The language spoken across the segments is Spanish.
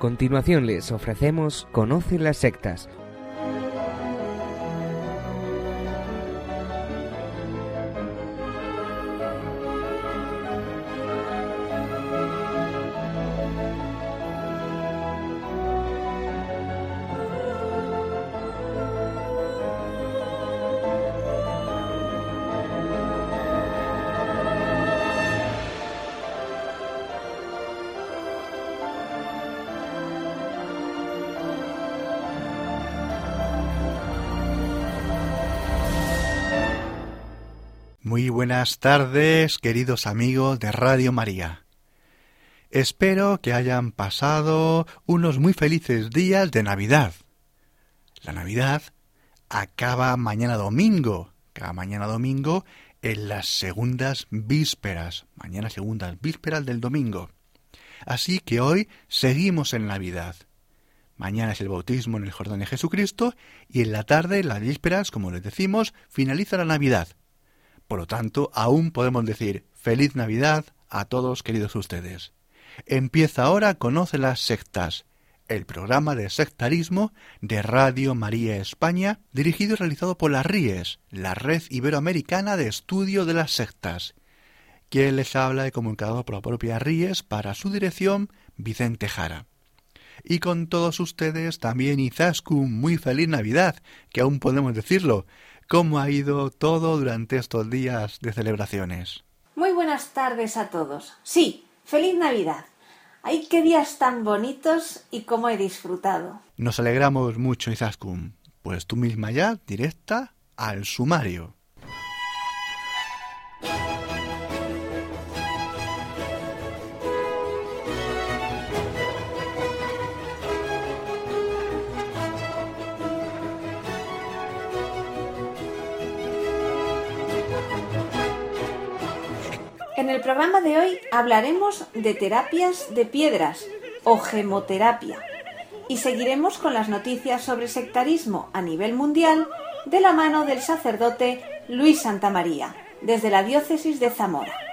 Continuación les ofrecemos Conoce las sectas, buenas tardes, queridos amigos de Radio María. Espero que hayan pasado unos muy felices días de Navidad. La Navidad acaba mañana domingo, cada mañana domingo en las segundas vísperas, mañana segundas vísperas del domingo. Así que hoy seguimos en Navidad. Mañana es el bautismo en el Jordán de Jesucristo y en la tarde, las vísperas, como les decimos, finaliza la Navidad. Por lo tanto, aún podemos decir feliz Navidad a todos queridos ustedes. Empieza ahora Conoce las sectas, el programa de sectarismo de Radio María España, dirigido y realizado por la RIES, la Red Iberoamericana de Estudio de las Sectas. Quien les habla y comunicado por la propia RIES para su dirección, Vicente Jara. Y con todos ustedes también Izaskun, muy feliz Navidad, que aún podemos decirlo, ¿Cómo ha ido todo durante estos días de celebraciones? Muy buenas tardes a todos. Sí, feliz Navidad. ¡Ay, qué días tan bonitos y cómo he disfrutado! Nos alegramos mucho, Izaskun. Pues tú misma ya, directa al sumario. En el programa de hoy hablaremos de terapias de piedras o gemoterapia y seguiremos con las noticias sobre sectarismo a nivel mundial de la mano del sacerdote Luis Santamaría, desde la diócesis de Zamora.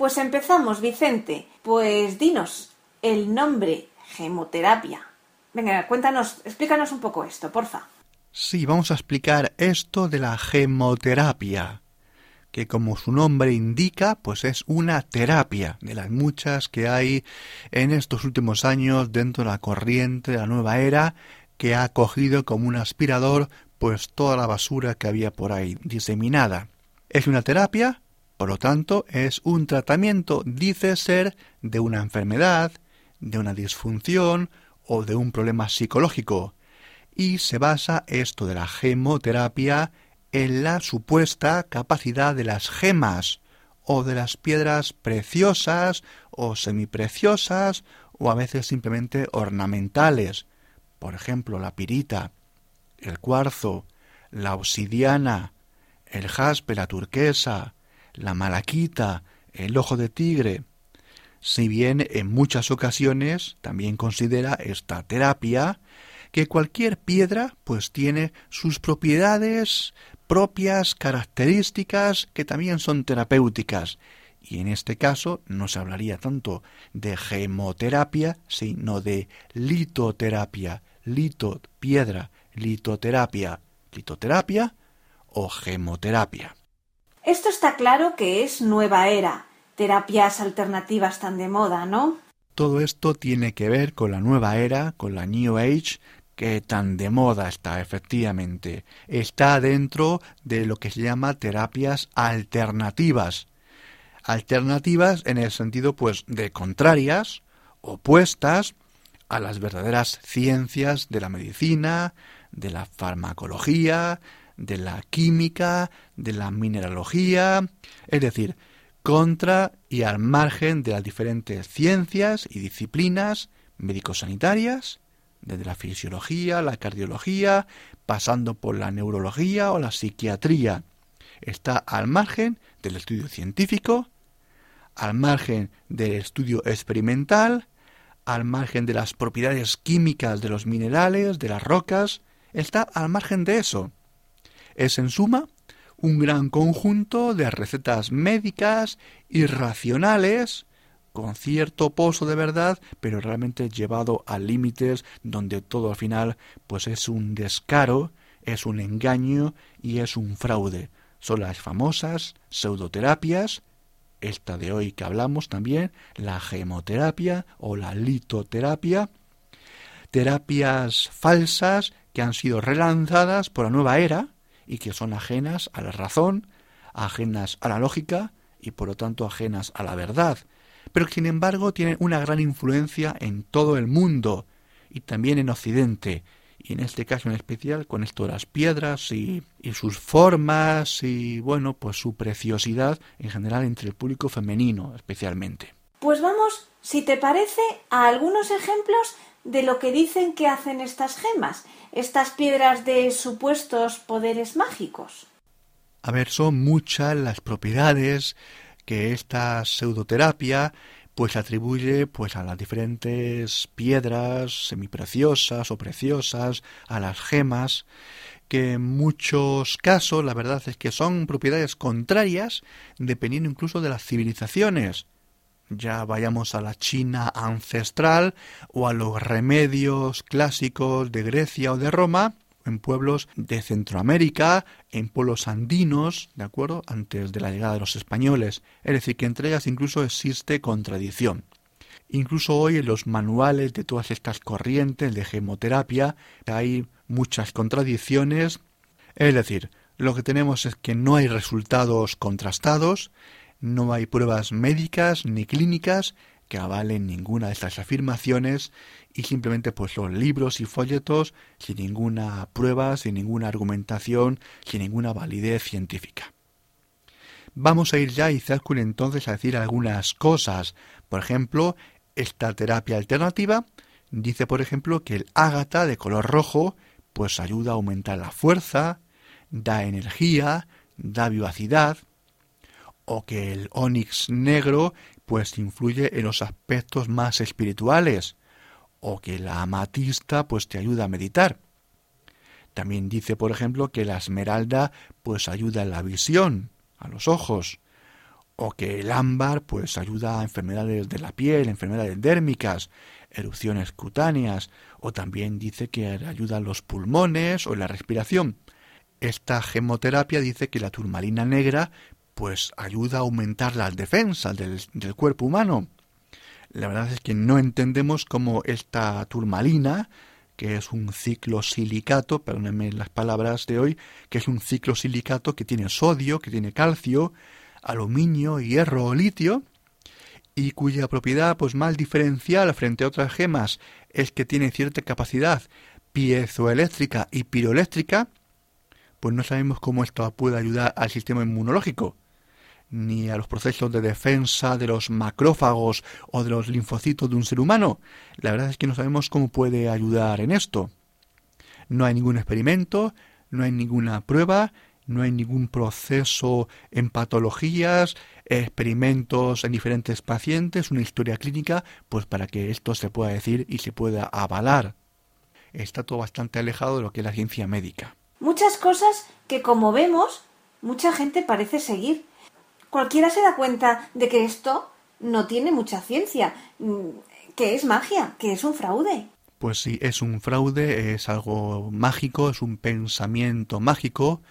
Pues empezamos, Vicente. Pues dinos el nombre gemoterapia. Venga, cuéntanos, explícanos un poco esto, porfa. Sí, vamos a explicar esto de la gemoterapia, que como su nombre indica, pues es una terapia de las muchas que hay en estos últimos años dentro de la corriente de la nueva era, que ha cogido como un aspirador pues toda la basura que había por ahí diseminada. Es una terapia por lo tanto, es un tratamiento, dice ser, de una enfermedad, de una disfunción o de un problema psicológico. Y se basa esto de la gemoterapia en la supuesta capacidad de las gemas o de las piedras preciosas o semipreciosas o a veces simplemente ornamentales. Por ejemplo, la pirita, el cuarzo, la obsidiana, el jaspe, la turquesa, la malaquita, el ojo de tigre, si bien en muchas ocasiones también considera esta terapia que cualquier piedra pues tiene sus propiedades propias, características que también son terapéuticas. Y en este caso no se hablaría tanto de gemoterapia, sino de litoterapia, lito, piedra, litoterapia, litoterapia o gemoterapia. Esto está claro que es nueva era, terapias alternativas tan de moda, ¿no? Todo esto tiene que ver con la nueva era, con la New Age, que tan de moda está, efectivamente. Está dentro de lo que se llama terapias alternativas. Alternativas en el sentido, pues, de contrarias, opuestas a las verdaderas ciencias de la medicina, de la farmacología, de la química, de la mineralogía, es decir, contra y al margen de las diferentes ciencias y disciplinas médico-sanitarias, desde la fisiología, la cardiología, pasando por la neurología o la psiquiatría. Está al margen del estudio científico, al margen del estudio experimental, al margen de las propiedades químicas de los minerales, de las rocas, está al margen de eso. Es en suma un gran conjunto de recetas médicas irracionales con cierto pozo de verdad, pero realmente llevado a límites donde todo al final pues es un descaro, es un engaño y es un fraude. Son las famosas pseudoterapias, esta de hoy que hablamos también, la gemoterapia o la litoterapia, terapias falsas que han sido relanzadas por la nueva era y que son ajenas a la razón, ajenas a la lógica y por lo tanto ajenas a la verdad, pero que sin embargo tienen una gran influencia en todo el mundo y también en Occidente, y en este caso en especial con esto de las piedras y, sus formas y bueno, pues su preciosidad en general entre el público femenino especialmente. Pues vamos, si te parece, a algunos ejemplos de lo que dicen que hacen estas gemas, estas piedras de supuestos poderes mágicos. A ver, son muchas las propiedades que esta pseudoterapia pues atribuye pues a las diferentes piedras semipreciosas o preciosas, a las gemas, que en muchos casos la verdad es que son propiedades contrarias dependiendo incluso de las civilizaciones ya vayamos a la China ancestral o a los remedios clásicos de Grecia o de Roma, en pueblos de Centroamérica, en pueblos andinos, ¿de acuerdo? Antes de la llegada de los españoles. Es decir, que entre ellas incluso existe contradicción. Incluso hoy en los manuales de todas estas corrientes de gemoterapia hay muchas contradicciones. Es decir, lo que tenemos es que no hay resultados contrastados, no hay pruebas médicas ni clínicas que avalen ninguna de estas afirmaciones y simplemente pues son libros y folletos sin ninguna prueba, sin ninguna argumentación, sin ninguna validez científica. Vamos a ir ya, Izaskun, entonces a decir algunas cosas. Por ejemplo, esta terapia alternativa dice, por ejemplo, que el ágata de color rojo pues ayuda a aumentar la fuerza, da energía, da vivacidad, o que el onix negro pues influye en los aspectos más espirituales o que la amatista pues te ayuda a meditar. También dice, por ejemplo, que la esmeralda pues ayuda en la visión, a los ojos, o que el ámbar pues ayuda a enfermedades de la piel, enfermedades dérmicas, erupciones cutáneas, o también dice que ayuda a los pulmones o la respiración. Esta gemoterapia dice que la turmalina negra pues ayuda a aumentar las defensas del, cuerpo humano. La verdad es que no entendemos cómo esta turmalina, que es un ciclo silicato, perdónenme las palabras de hoy, que es un ciclo silicato que tiene sodio, que tiene calcio, aluminio, hierro o litio, y cuya propiedad pues más diferencial frente a otras gemas es que tiene cierta capacidad piezoeléctrica y piroeléctrica, pues no sabemos cómo esto puede ayudar al sistema inmunológico ni a los procesos de defensa de los macrófagos o de los linfocitos de un ser humano. La verdad es que no sabemos cómo puede ayudar en esto. No hay ningún experimento, no hay ninguna prueba, no hay ningún proceso en patologías, experimentos en diferentes pacientes, una historia clínica, pues para que esto se pueda decir y se pueda avalar. Está todo bastante alejado de lo que es la ciencia médica. Muchas cosas que, como vemos, mucha gente parece seguir cualquiera se da cuenta de que esto no tiene mucha ciencia, mm, que es magia, que es un fraude. Pues sí, es un fraude, es algo mágico, es un pensamiento mágico,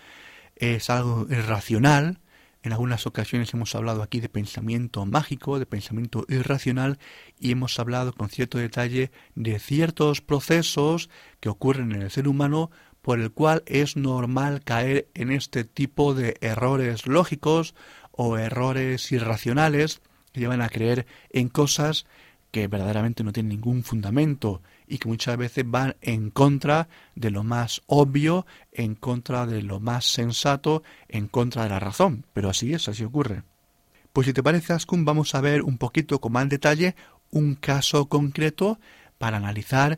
es algo irracional. En algunas ocasiones hemos hablado aquí de pensamiento mágico, de pensamiento irracional, y hemos hablado con cierto detalle de ciertos procesos que ocurren en el ser humano por el cual es normal caer en este tipo de errores lógicos o errores irracionales que llevan a creer en cosas que verdaderamente no tienen ningún fundamento y que muchas veces van en contra de lo más obvio, en contra de lo más sensato, en contra de la razón. Pero así es, así ocurre. Pues si te parece, Askun, vamos a ver un poquito con más detalle un caso concreto para analizar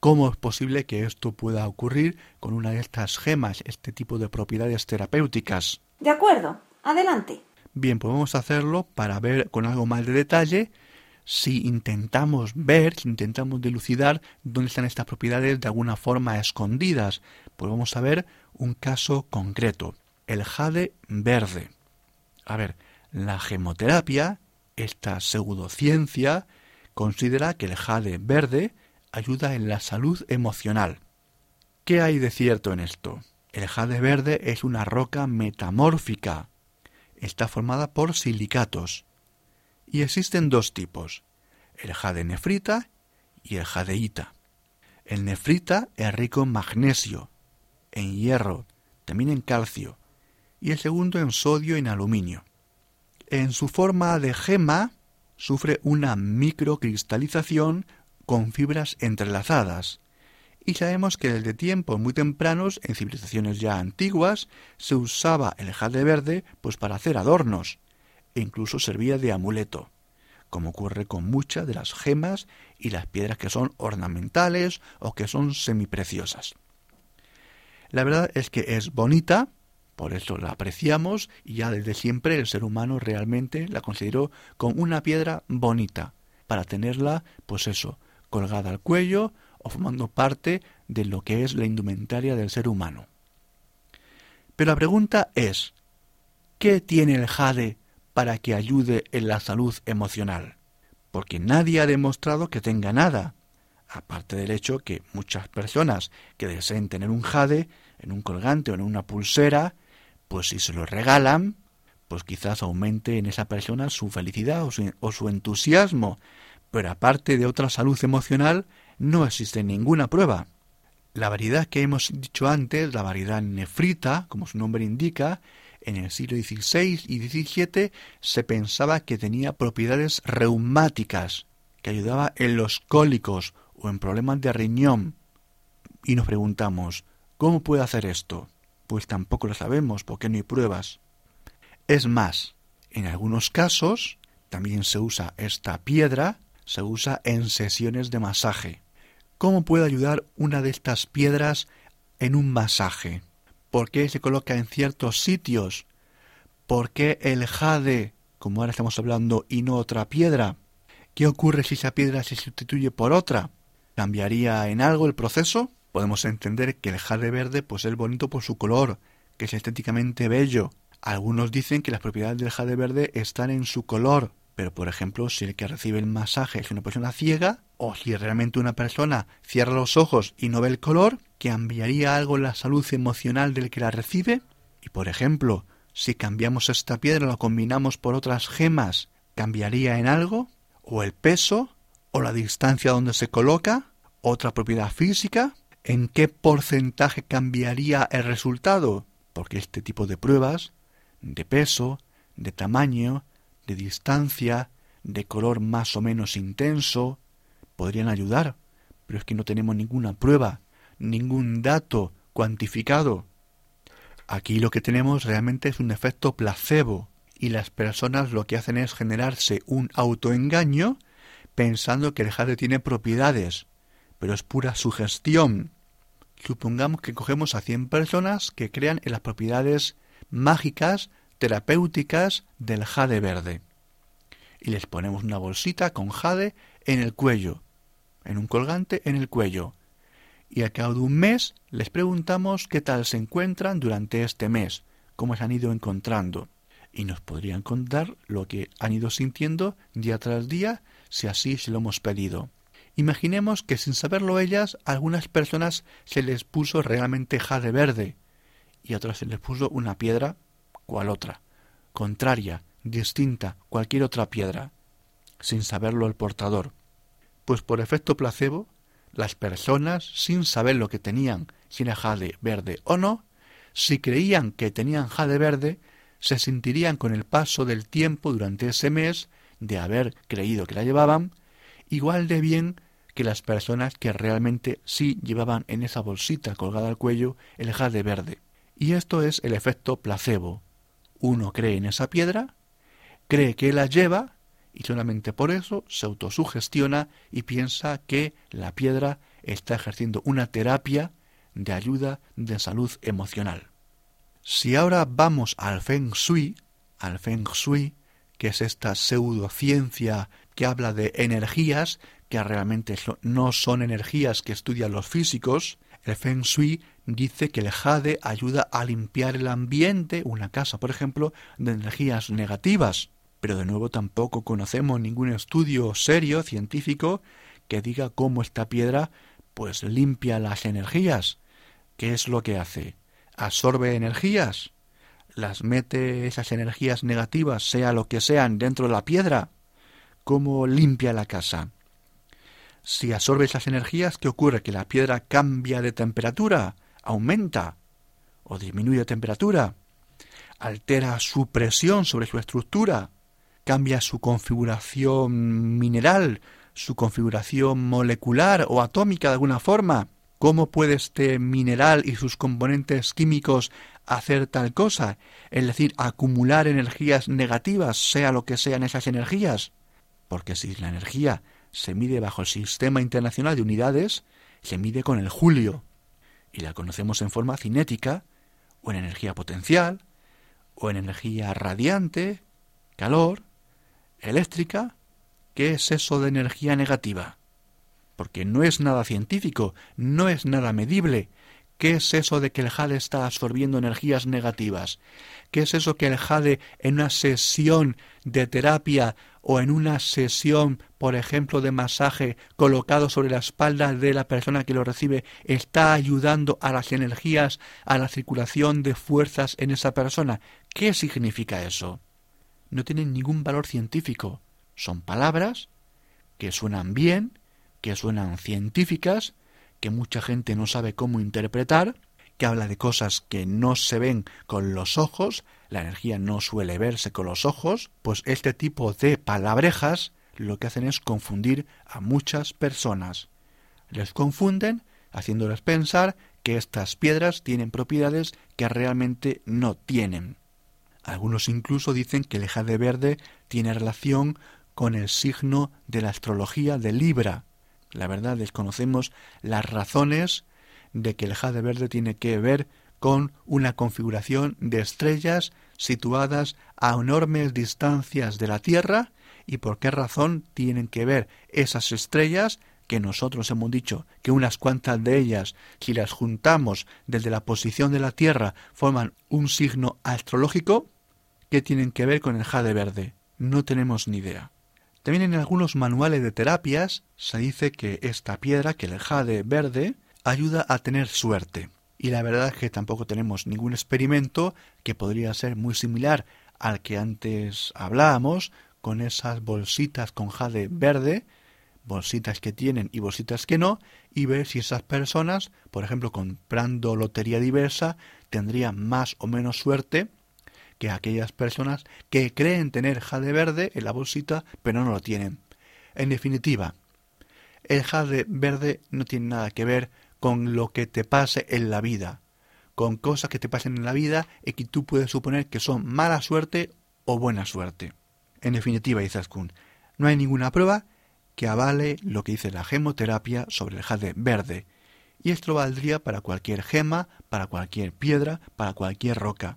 ¿Cómo es posible que esto pueda ocurrir con una de estas gemas, este tipo de propiedades terapéuticas? De acuerdo, adelante. Bien, podemos hacerlo para ver con algo más de detalle si intentamos ver, si intentamos dilucidar dónde están estas propiedades de alguna forma escondidas. Pues vamos a ver un caso concreto, el jade verde. A ver, la gemoterapia, esta pseudociencia, considera que el jade verde ayuda en la salud emocional. ¿Qué hay de cierto en esto? El jade verde es una roca metamórfica. Está formada por silicatos. Y existen dos tipos, el jade nefrita y el jadeíta. El nefrita es rico en magnesio, en hierro, también en calcio, y el segundo en sodio y en aluminio. En su forma de gema sufre una microcristalización con fibras entrelazadas. Y sabemos que desde tiempos muy tempranos, en civilizaciones ya antiguas, se usaba el jade verde pues para hacer adornos, e incluso servía de amuleto, como ocurre con muchas de las gemas y las piedras que son ornamentales o que son semipreciosas. La verdad es que es bonita, por eso la apreciamos y ya desde siempre el ser humano realmente la consideró como una piedra bonita, para tenerla, pues eso, colgada al cuello formando parte de lo que es la indumentaria del ser humano. Pero la pregunta es, ¿qué tiene el jade para que ayude en la salud emocional? Porque nadie ha demostrado que tenga nada, aparte del hecho que muchas personas que deseen tener un jade en un colgante o en una pulsera, pues si se lo regalan, pues quizás aumente en esa persona su felicidad o su entusiasmo pero aparte de otra salud emocional, no existe ninguna prueba. La variedad que hemos dicho antes, la variedad nefrita, como su nombre indica, en el siglo XVI y XVII se pensaba que tenía propiedades reumáticas, que ayudaba en los cólicos o en problemas de riñón. Y nos preguntamos, ¿cómo puede hacer esto? Pues tampoco lo sabemos porque no hay pruebas. Es más, en algunos casos también se usa esta piedra se usa en sesiones de masaje. ¿Cómo puede ayudar una de estas piedras en un masaje? ¿Por qué se coloca en ciertos sitios? ¿Por qué el jade, como ahora estamos hablando, y no otra piedra? ¿Qué ocurre si esa piedra se sustituye por otra? ¿Cambiaría en algo el proceso? Podemos entender que el jade verde pues es bonito por su color, que es estéticamente bello. Algunos dicen que las propiedades del jade verde están en su color, pero, por ejemplo, si el que recibe el masaje es una persona ciega, o si realmente una persona cierra los ojos y no ve el color, ¿cambiaría algo la salud emocional del que la recibe? Y, por ejemplo, si cambiamos esta piedra, la combinamos por otras gemas, ¿cambiaría en algo? ¿O el peso? ¿O la distancia donde se coloca? ¿Otra propiedad física? ¿En qué porcentaje cambiaría el resultado? Porque este tipo de pruebas, de peso, de tamaño, de distancia, de color más o menos intenso, podrían ayudar, pero es que no tenemos ninguna prueba, ningún dato cuantificado. Aquí lo que tenemos realmente es un efecto placebo, y las personas lo que hacen es generarse un autoengaño pensando que el jade tiene propiedades, pero es pura sugestión. Supongamos que cogemos a 100 personas que crean en las propiedades mágicas terapéuticas del jade verde. Y les ponemos una bolsita con jade en el cuello, en un colgante en el cuello. Y al cabo de un mes les preguntamos qué tal se encuentran durante este mes, cómo se han ido encontrando. Y nos podrían contar lo que han ido sintiendo día tras día, si así se lo hemos pedido. Imaginemos que sin saberlo ellas, a algunas personas se les puso realmente jade verde y a otras se les puso una piedra cual otra, contraria, distinta, cualquier otra piedra, sin saberlo el portador. Pues por efecto placebo, las personas, sin saber lo que tenían, si era jade verde o no, si creían que tenían jade verde, se sentirían con el paso del tiempo durante ese mes de haber creído que la llevaban, igual de bien que las personas que realmente sí llevaban en esa bolsita colgada al cuello el jade verde. Y esto es el efecto placebo, uno cree en esa piedra, cree que la lleva y solamente por eso se autosugestiona y piensa que la piedra está ejerciendo una terapia de ayuda de salud emocional. Si ahora vamos al Feng Shui, al Feng Shui, que es esta pseudociencia que habla de energías, que realmente no son energías que estudian los físicos, el Feng Shui dice que el jade ayuda a limpiar el ambiente, una casa, por ejemplo, de energías negativas. Pero de nuevo tampoco conocemos ningún estudio serio, científico, que diga cómo esta piedra pues limpia las energías. ¿Qué es lo que hace? ¿Absorbe energías? ¿Las mete esas energías negativas, sea lo que sean, dentro de la piedra? ¿Cómo limpia la casa? Si absorbe esas energías, ¿qué ocurre? ¿Que la piedra cambia de temperatura? ¿Aumenta? ¿O disminuye de temperatura? ¿Altera su presión sobre su estructura? ¿Cambia su configuración mineral? ¿Su configuración molecular o atómica de alguna forma? ¿Cómo puede este mineral y sus componentes químicos hacer tal cosa? Es decir, acumular energías negativas, sea lo que sean esas energías. Porque si la energía se mide bajo el Sistema Internacional de Unidades, se mide con el julio, y la conocemos en forma cinética, o en energía potencial, o en energía radiante, calor, eléctrica. ¿Qué es eso de energía negativa? Porque no es nada científico, no es nada medible. ¿Qué es eso de que el jade está absorbiendo energías negativas? ¿Qué es eso que el jade en una sesión de terapia o en una sesión, por ejemplo, de masaje colocado sobre la espalda de la persona que lo recibe, está ayudando a las energías, a la circulación de fuerzas en esa persona. ¿Qué significa eso? No tienen ningún valor científico. Son palabras que suenan bien, que suenan científicas, que mucha gente no sabe cómo interpretar, que habla de cosas que no se ven con los ojos, la energía no suele verse con los ojos, pues este tipo de palabrejas lo que hacen es confundir a muchas personas. Les confunden haciéndoles pensar que estas piedras tienen propiedades que realmente no tienen. Algunos incluso dicen que el jade verde tiene relación con el signo de la astrología de Libra. La verdad desconocemos las razones de que el jade verde tiene que ver con una configuración de estrellas situadas a enormes distancias de la Tierra y por qué razón tienen que ver esas estrellas que nosotros hemos dicho que unas cuantas de ellas, si las juntamos desde la posición de la Tierra, forman un signo astrológico, ¿qué tienen que ver con el jade verde? No tenemos ni idea. También en algunos manuales de terapias se dice que esta piedra, que el jade verde, ayuda a tener suerte. Y la verdad es que tampoco tenemos ningún experimento que podría ser muy similar al que antes hablábamos, con esas bolsitas con jade verde, bolsitas que tienen y bolsitas que no, y ver si esas personas, por ejemplo, comprando lotería diversa, tendrían más o menos suerte que aquellas personas que creen tener jade verde en la bolsita, pero no lo tienen. En definitiva, el jade verde no tiene nada que ver con lo que te pase en la vida, con cosas que te pasen en la vida y que tú puedes suponer que son mala suerte o buena suerte. En definitiva, dice Askun, no hay ninguna prueba que avale lo que dice la gemoterapia sobre el jade verde, y esto valdría para cualquier gema, para cualquier piedra, para cualquier roca.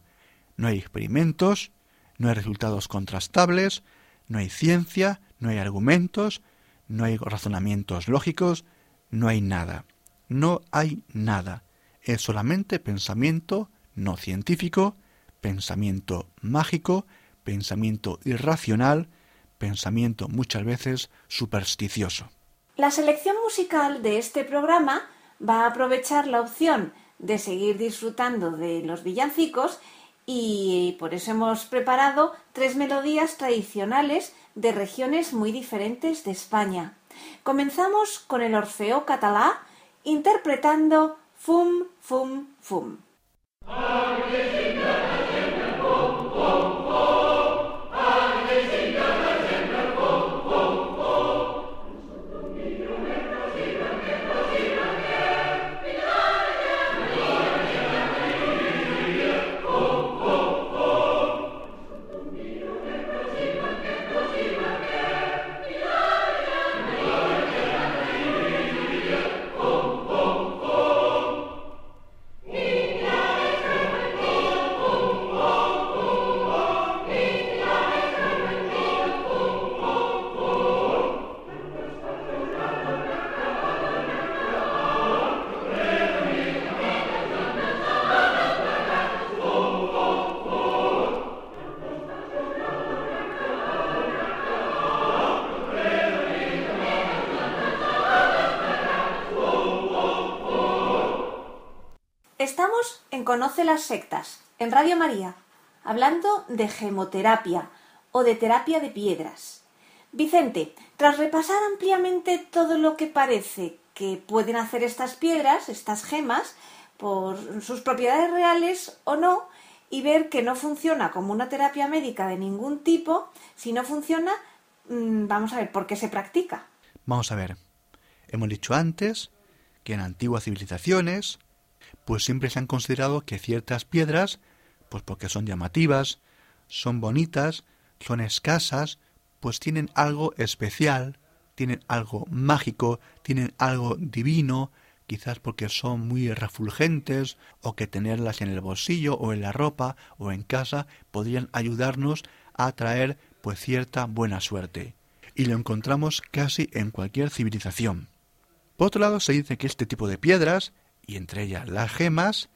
No hay experimentos, no hay resultados contrastables, no hay ciencia, no hay argumentos, no hay razonamientos lógicos, no hay nada. No hay nada. Es solamente pensamiento no científico, pensamiento mágico, pensamiento irracional, pensamiento muchas veces supersticioso. La selección musical de este programa va a aprovechar la opción de seguir disfrutando de los villancicos y por eso hemos preparado tres melodías tradicionales de regiones muy diferentes de España. Comenzamos con el Orfeo catalá interpretando Fum Fum Fum. En Radio María, hablando de gemoterapia o de terapia de piedras. Vicente, tras repasar ampliamente todo lo que parece que pueden hacer estas piedras, estas gemas, por sus propiedades reales o no, y ver que no funciona como una terapia médica de ningún tipo, si no funciona, mm, vamos a ver, ¿por qué se practica? Vamos a ver. Hemos dicho antes que en antiguas civilizaciones, pues siempre se han considerado que ciertas piedras, pues porque son llamativas, son bonitas, son escasas, pues tienen algo especial, tienen algo mágico, tienen algo divino, quizás porque son muy refulgentes o que tenerlas en el bolsillo o en la ropa o en casa podrían ayudarnos a traer pues cierta buena suerte. Y lo encontramos casi en cualquier civilización. Por otro lado se dice que este tipo de piedras, y entre ellas las gemas,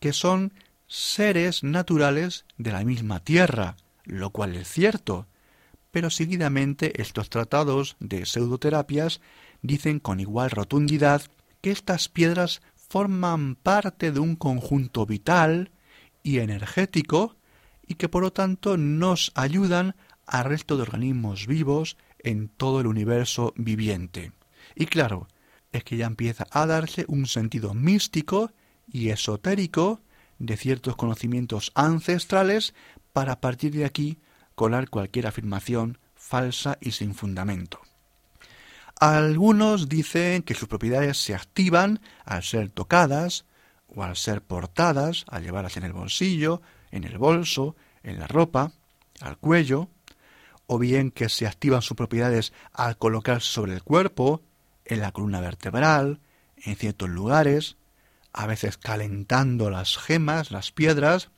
que son seres naturales de la misma tierra, lo cual es cierto, pero seguidamente estos tratados de pseudoterapias dicen con igual rotundidad que estas piedras forman parte de un conjunto vital y energético y que por lo tanto nos ayudan al resto de organismos vivos en todo el universo viviente. Y claro, es que ya empieza a darse un sentido místico y esotérico de ciertos conocimientos ancestrales para a partir de aquí colar cualquier afirmación falsa y sin fundamento. Algunos dicen que sus propiedades se activan al ser tocadas o al ser portadas, al llevarlas en el bolsillo, en el bolso, en la ropa, al cuello, o bien que se activan sus propiedades al colocarse sobre el cuerpo, en la columna vertebral, en ciertos lugares, a veces calentando las gemas, las piedras,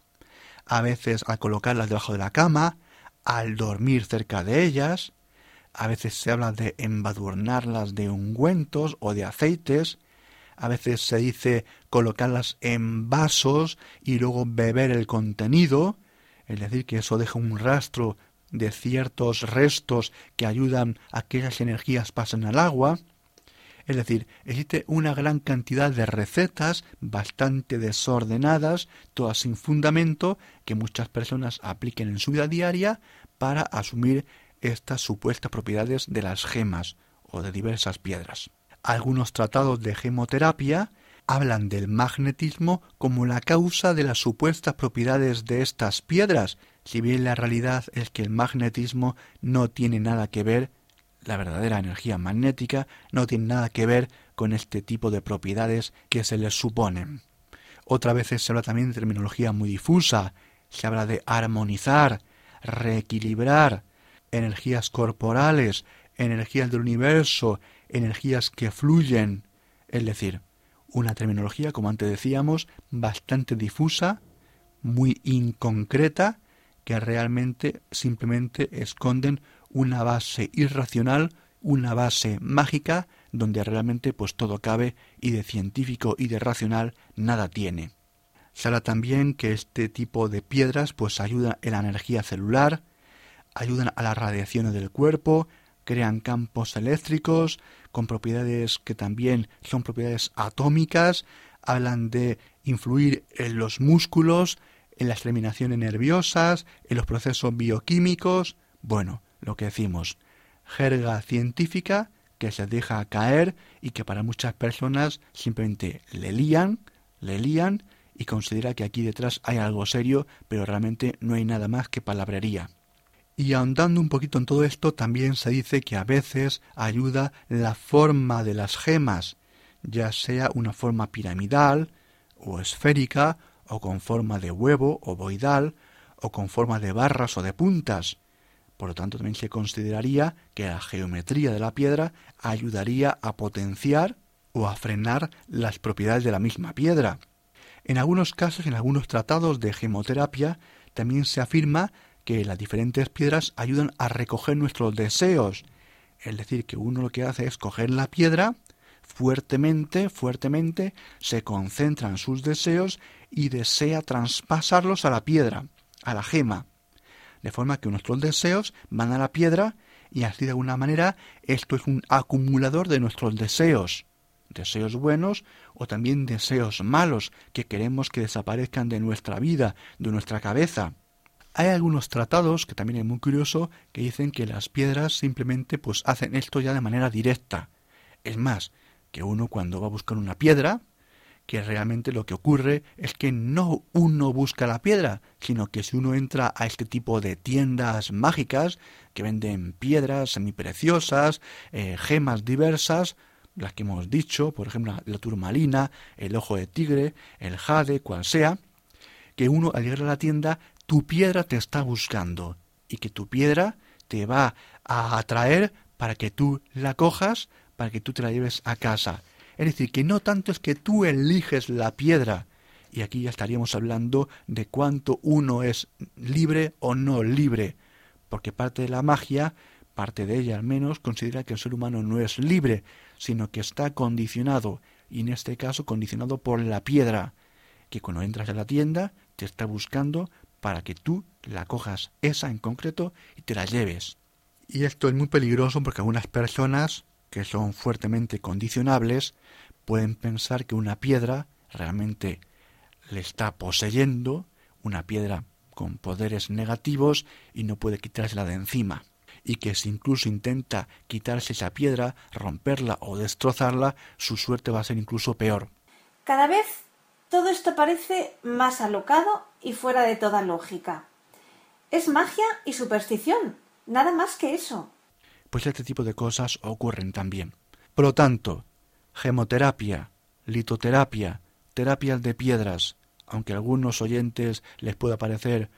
a veces al colocarlas debajo de la cama, al dormir cerca de ellas, a veces se habla de embadurnarlas de ungüentos o de aceites, a veces se dice colocarlas en vasos y luego beber el contenido, es decir, que eso deja un rastro de ciertos restos que ayudan a que esas energías pasen al agua. Es decir, existe una gran cantidad de recetas bastante desordenadas, todas sin fundamento, que muchas personas apliquen en su vida diaria para asumir estas supuestas propiedades de las gemas o de diversas piedras. Algunos tratados de gemoterapia hablan del magnetismo como la causa de las supuestas propiedades de estas piedras, si bien la realidad es que el magnetismo no tiene nada que ver, la verdadera energía magnética no tiene nada que ver con este tipo de propiedades que se les suponen. Otra vez se habla también de terminología muy difusa, se habla de armonizar, reequilibrar, energías corporales, energías del universo, energías que fluyen, es decir, una terminología, como antes decíamos, bastante difusa, muy inconcreta, que realmente simplemente esconden una base irracional, una base mágica, donde realmente pues todo cabe y de científico y de racional nada tiene. Se habla también que este tipo de piedras pues ayudan en la energía celular, ayudan a las radiaciones del cuerpo, crean campos eléctricos con propiedades que también son propiedades atómicas, hablan de influir en los músculos, en las terminaciones nerviosas, en los procesos bioquímicos, bueno, lo que decimos, jerga científica que se deja caer y que para muchas personas simplemente le lían, le lían y considera que aquí detrás hay algo serio, pero realmente no hay nada más que palabrería. Y ahondando un poquito en todo esto, también se dice que a veces ayuda la forma de las gemas, ya sea una forma piramidal o esférica, o con forma de huevo o boidal, o con forma de barras o de puntas. Por lo tanto, también se consideraría que la geometría de la piedra ayudaría a potenciar o a frenar las propiedades de la misma piedra. En algunos casos, en algunos tratados de gemoterapia, también se afirma que las diferentes piedras ayudan a recoger nuestros deseos. Es decir, que uno lo que hace es coger la piedra fuertemente, fuertemente, se concentra en sus deseos y desea traspasarlos a la piedra, a la gema. De forma que nuestros deseos van a la piedra y así de alguna manera esto es un acumulador de nuestros deseos. deseos buenos o también deseos malos que queremos que desaparezcan de nuestra vida, de nuestra cabeza. Hay algunos tratados que también es muy curioso que dicen que las piedras simplemente pues hacen esto ya de manera directa. Es más, que uno cuando va a buscar una piedra, que realmente lo que ocurre es que no uno busca la piedra, sino que si uno entra a este tipo de tiendas mágicas que venden piedras semipreciosas, eh, gemas diversas, las que hemos dicho, por ejemplo la turmalina, el ojo de tigre, el jade, cual sea, que uno al llegar a la tienda, tu piedra te está buscando y que tu piedra te va a atraer para que tú la cojas, para que tú te la lleves a casa. Es decir, que no tanto es que tú eliges la piedra, y aquí ya estaríamos hablando de cuánto uno es libre o no libre, porque parte de la magia, parte de ella al menos, considera que el ser humano no es libre, sino que está condicionado, y en este caso condicionado por la piedra, que cuando entras a la tienda te está buscando para que tú la cojas esa en concreto y te la lleves. Y esto es muy peligroso porque algunas personas que son fuertemente condicionables, pueden pensar que una piedra realmente le está poseyendo, una piedra con poderes negativos y no puede quitársela de encima. Y que si incluso intenta quitarse esa piedra, romperla o destrozarla, su suerte va a ser incluso peor. Cada vez todo esto parece más alocado y fuera de toda lógica. Es magia y superstición, nada más que eso pues este tipo de cosas ocurren también. Por lo tanto, gemoterapia, litoterapia, terapias de piedras, aunque a algunos oyentes les pueda parecer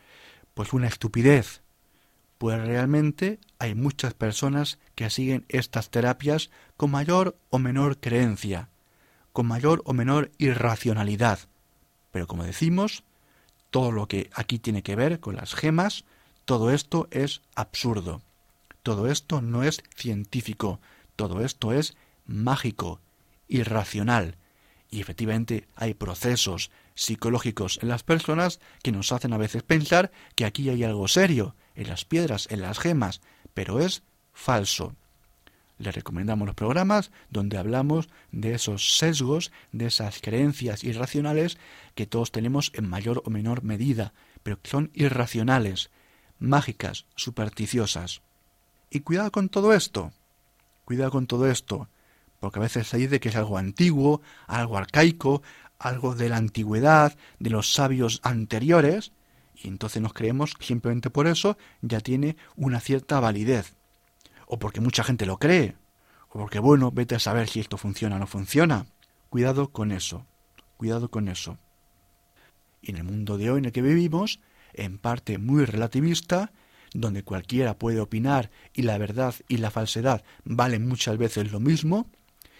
pues una estupidez, pues realmente hay muchas personas que siguen estas terapias con mayor o menor creencia, con mayor o menor irracionalidad. Pero como decimos, todo lo que aquí tiene que ver con las gemas, todo esto es absurdo. Todo esto no es científico, todo esto es mágico, irracional. Y efectivamente hay procesos psicológicos en las personas que nos hacen a veces pensar que aquí hay algo serio, en las piedras, en las gemas, pero es falso. Le recomendamos los programas donde hablamos de esos sesgos, de esas creencias irracionales que todos tenemos en mayor o menor medida, pero que son irracionales, mágicas, supersticiosas. Y cuidado con todo esto. Cuidado con todo esto. Porque a veces se dice que es algo antiguo, algo arcaico, algo de la antigüedad, de los sabios anteriores, y entonces nos creemos que simplemente por eso ya tiene una cierta validez. O porque mucha gente lo cree. O porque, bueno, vete a saber si esto funciona o no funciona. Cuidado con eso. Cuidado con eso. Y en el mundo de hoy en el que vivimos, en parte muy relativista, donde cualquiera puede opinar y la verdad y la falsedad valen muchas veces lo mismo,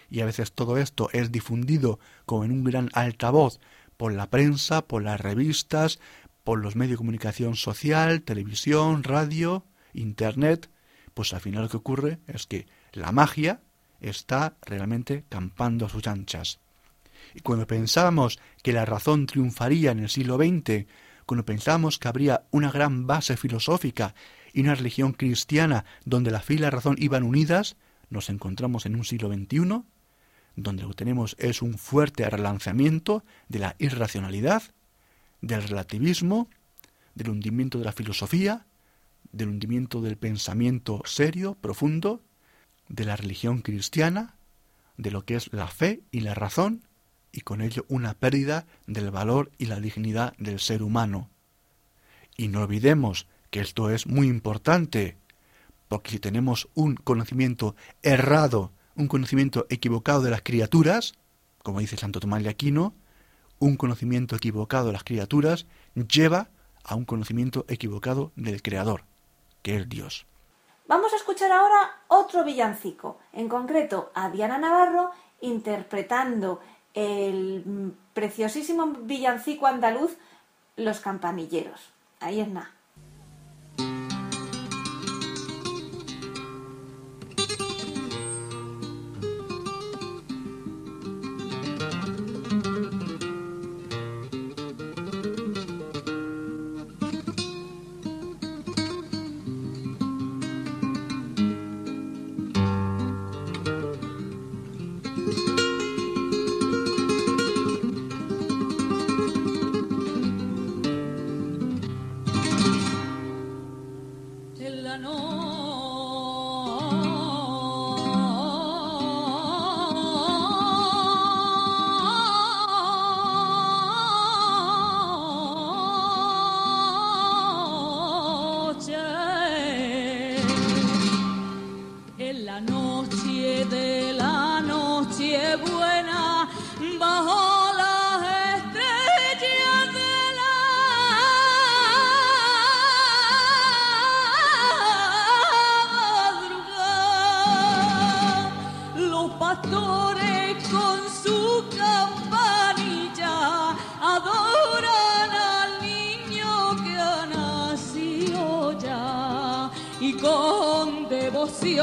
y a veces todo esto es difundido como en un gran altavoz por la prensa, por las revistas, por los medios de comunicación social, televisión, radio, internet, pues al final lo que ocurre es que la magia está realmente campando a sus anchas. Y cuando pensábamos que la razón triunfaría en el siglo XX cuando pensamos que habría una gran base filosófica y una religión cristiana donde la fe y la razón iban unidas, nos encontramos en un siglo XXI, donde lo que tenemos es un fuerte relanzamiento de la irracionalidad, del relativismo, del hundimiento de la filosofía, del hundimiento del pensamiento serio, profundo, de la religión cristiana, de lo que es la fe y la razón, y con ello una pérdida del valor y la dignidad del ser humano. Y no olvidemos que esto es muy importante, porque si tenemos un conocimiento errado, un conocimiento equivocado de las criaturas, como dice Santo Tomás de Aquino, un conocimiento equivocado de las criaturas lleva a un conocimiento equivocado del Creador, que es Dios. Vamos a escuchar ahora otro villancico, en concreto a Diana Navarro interpretando el preciosísimo villancico andaluz Los campanilleros. Ahí es nada. Devoción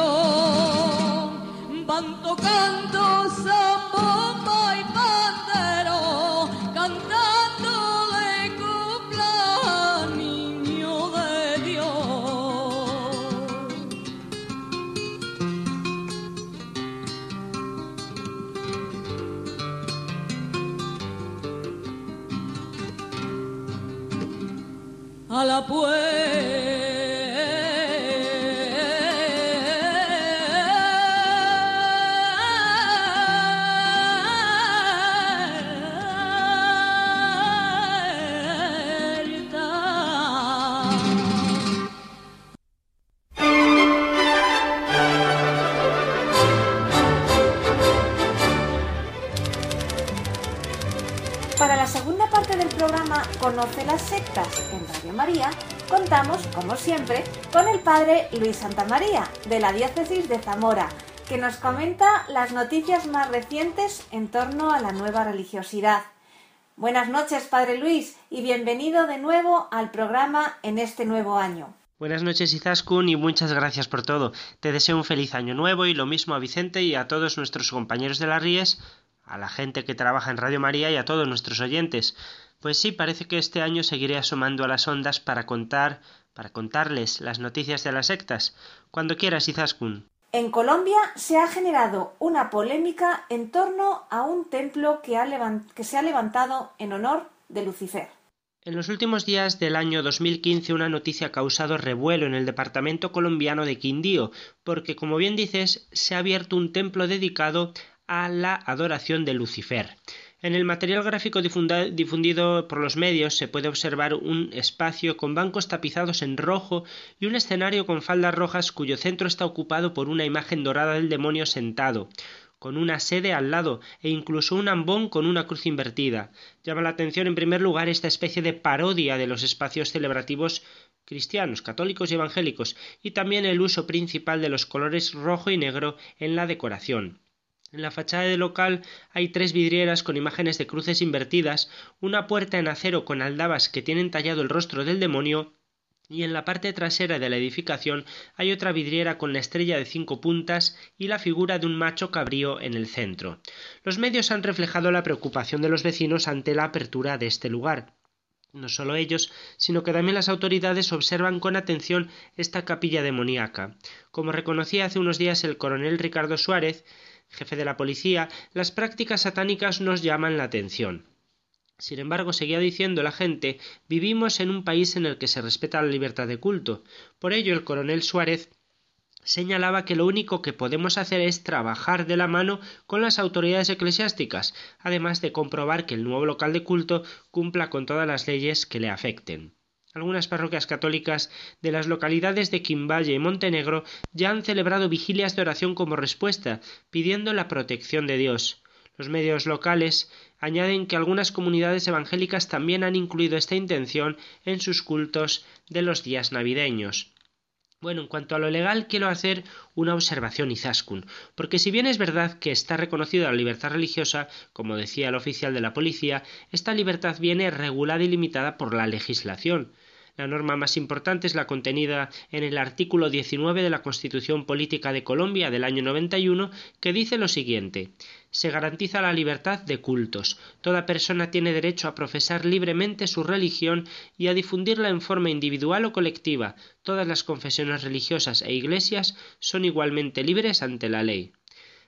van tocando samba y en Radio María, contamos, como siempre, con el padre Luis Santamaría, de la diócesis de Zamora, que nos comenta las noticias más recientes en torno a la nueva religiosidad. Buenas noches, padre Luis, y bienvenido de nuevo al programa en este nuevo año. Buenas noches Izaskun y muchas gracias por todo. Te deseo un feliz año nuevo y lo mismo a Vicente y a todos nuestros compañeros de las Ríes, a la gente que trabaja en Radio María y a todos nuestros oyentes. Pues sí, parece que este año seguiré asomando a las ondas para contar, para contarles las noticias de las sectas. Cuando quieras, Izaskun. En Colombia se ha generado una polémica en torno a un templo que, ha que se ha levantado en honor de Lucifer. En los últimos días del año 2015 una noticia ha causado revuelo en el departamento colombiano de Quindío, porque como bien dices, se ha abierto un templo dedicado a la adoración de Lucifer. En el material gráfico difundido por los medios se puede observar un espacio con bancos tapizados en rojo y un escenario con faldas rojas cuyo centro está ocupado por una imagen dorada del demonio sentado con una sede al lado e incluso un ambón con una cruz invertida. Llama la atención en primer lugar esta especie de parodia de los espacios celebrativos cristianos, católicos y evangélicos, y también el uso principal de los colores rojo y negro en la decoración. En la fachada del local hay tres vidrieras con imágenes de cruces invertidas, una puerta en acero con aldabas que tienen tallado el rostro del demonio y en la parte trasera de la edificación hay otra vidriera con la estrella de cinco puntas y la figura de un macho cabrío en el centro. Los medios han reflejado la preocupación de los vecinos ante la apertura de este lugar. No solo ellos, sino que también las autoridades observan con atención esta capilla demoníaca. Como reconocía hace unos días el coronel Ricardo Suárez, jefe de la policía, las prácticas satánicas nos llaman la atención. Sin embargo, seguía diciendo la gente, vivimos en un país en el que se respeta la libertad de culto. Por ello, el coronel Suárez señalaba que lo único que podemos hacer es trabajar de la mano con las autoridades eclesiásticas, además de comprobar que el nuevo local de culto cumpla con todas las leyes que le afecten. Algunas parroquias católicas de las localidades de Quimballe y Montenegro ya han celebrado vigilias de oración como respuesta, pidiendo la protección de Dios. Los medios locales añaden que algunas comunidades evangélicas también han incluido esta intención en sus cultos de los días navideños. Bueno, en cuanto a lo legal, quiero hacer una observación Izaskun, porque si bien es verdad que está reconocida la libertad religiosa, como decía el oficial de la policía, esta libertad viene regulada y limitada por la legislación. La norma más importante es la contenida en el artículo 19 de la Constitución Política de Colombia del año 91, que dice lo siguiente: se garantiza la libertad de cultos. Toda persona tiene derecho a profesar libremente su religión y a difundirla en forma individual o colectiva. Todas las confesiones religiosas e iglesias son igualmente libres ante la ley.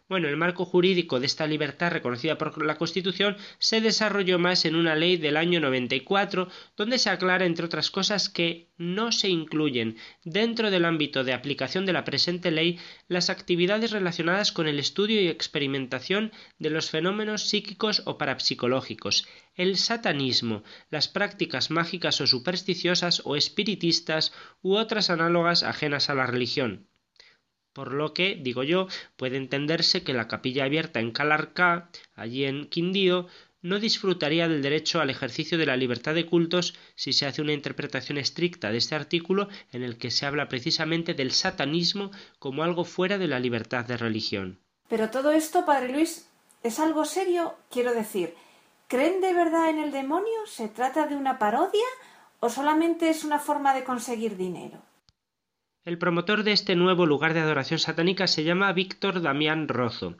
Bueno, el marco jurídico de esta libertad reconocida por la Constitución se desarrolló más en una ley del año 94, donde se aclara, entre otras cosas, que no se incluyen dentro del ámbito de aplicación de la presente ley las actividades relacionadas con el estudio y experimentación de los fenómenos psíquicos o parapsicológicos, el satanismo, las prácticas mágicas o supersticiosas o espiritistas u otras análogas ajenas a la religión por lo que, digo yo, puede entenderse que la capilla abierta en Calarcá, allí en Quindío, no disfrutaría del derecho al ejercicio de la libertad de cultos si se hace una interpretación estricta de este artículo en el que se habla precisamente del satanismo como algo fuera de la libertad de religión. Pero todo esto, Padre Luis, ¿es algo serio? Quiero decir, ¿creen de verdad en el demonio? ¿Se trata de una parodia o solamente es una forma de conseguir dinero? El promotor de este nuevo lugar de adoración satánica se llama Víctor Damián Rozo.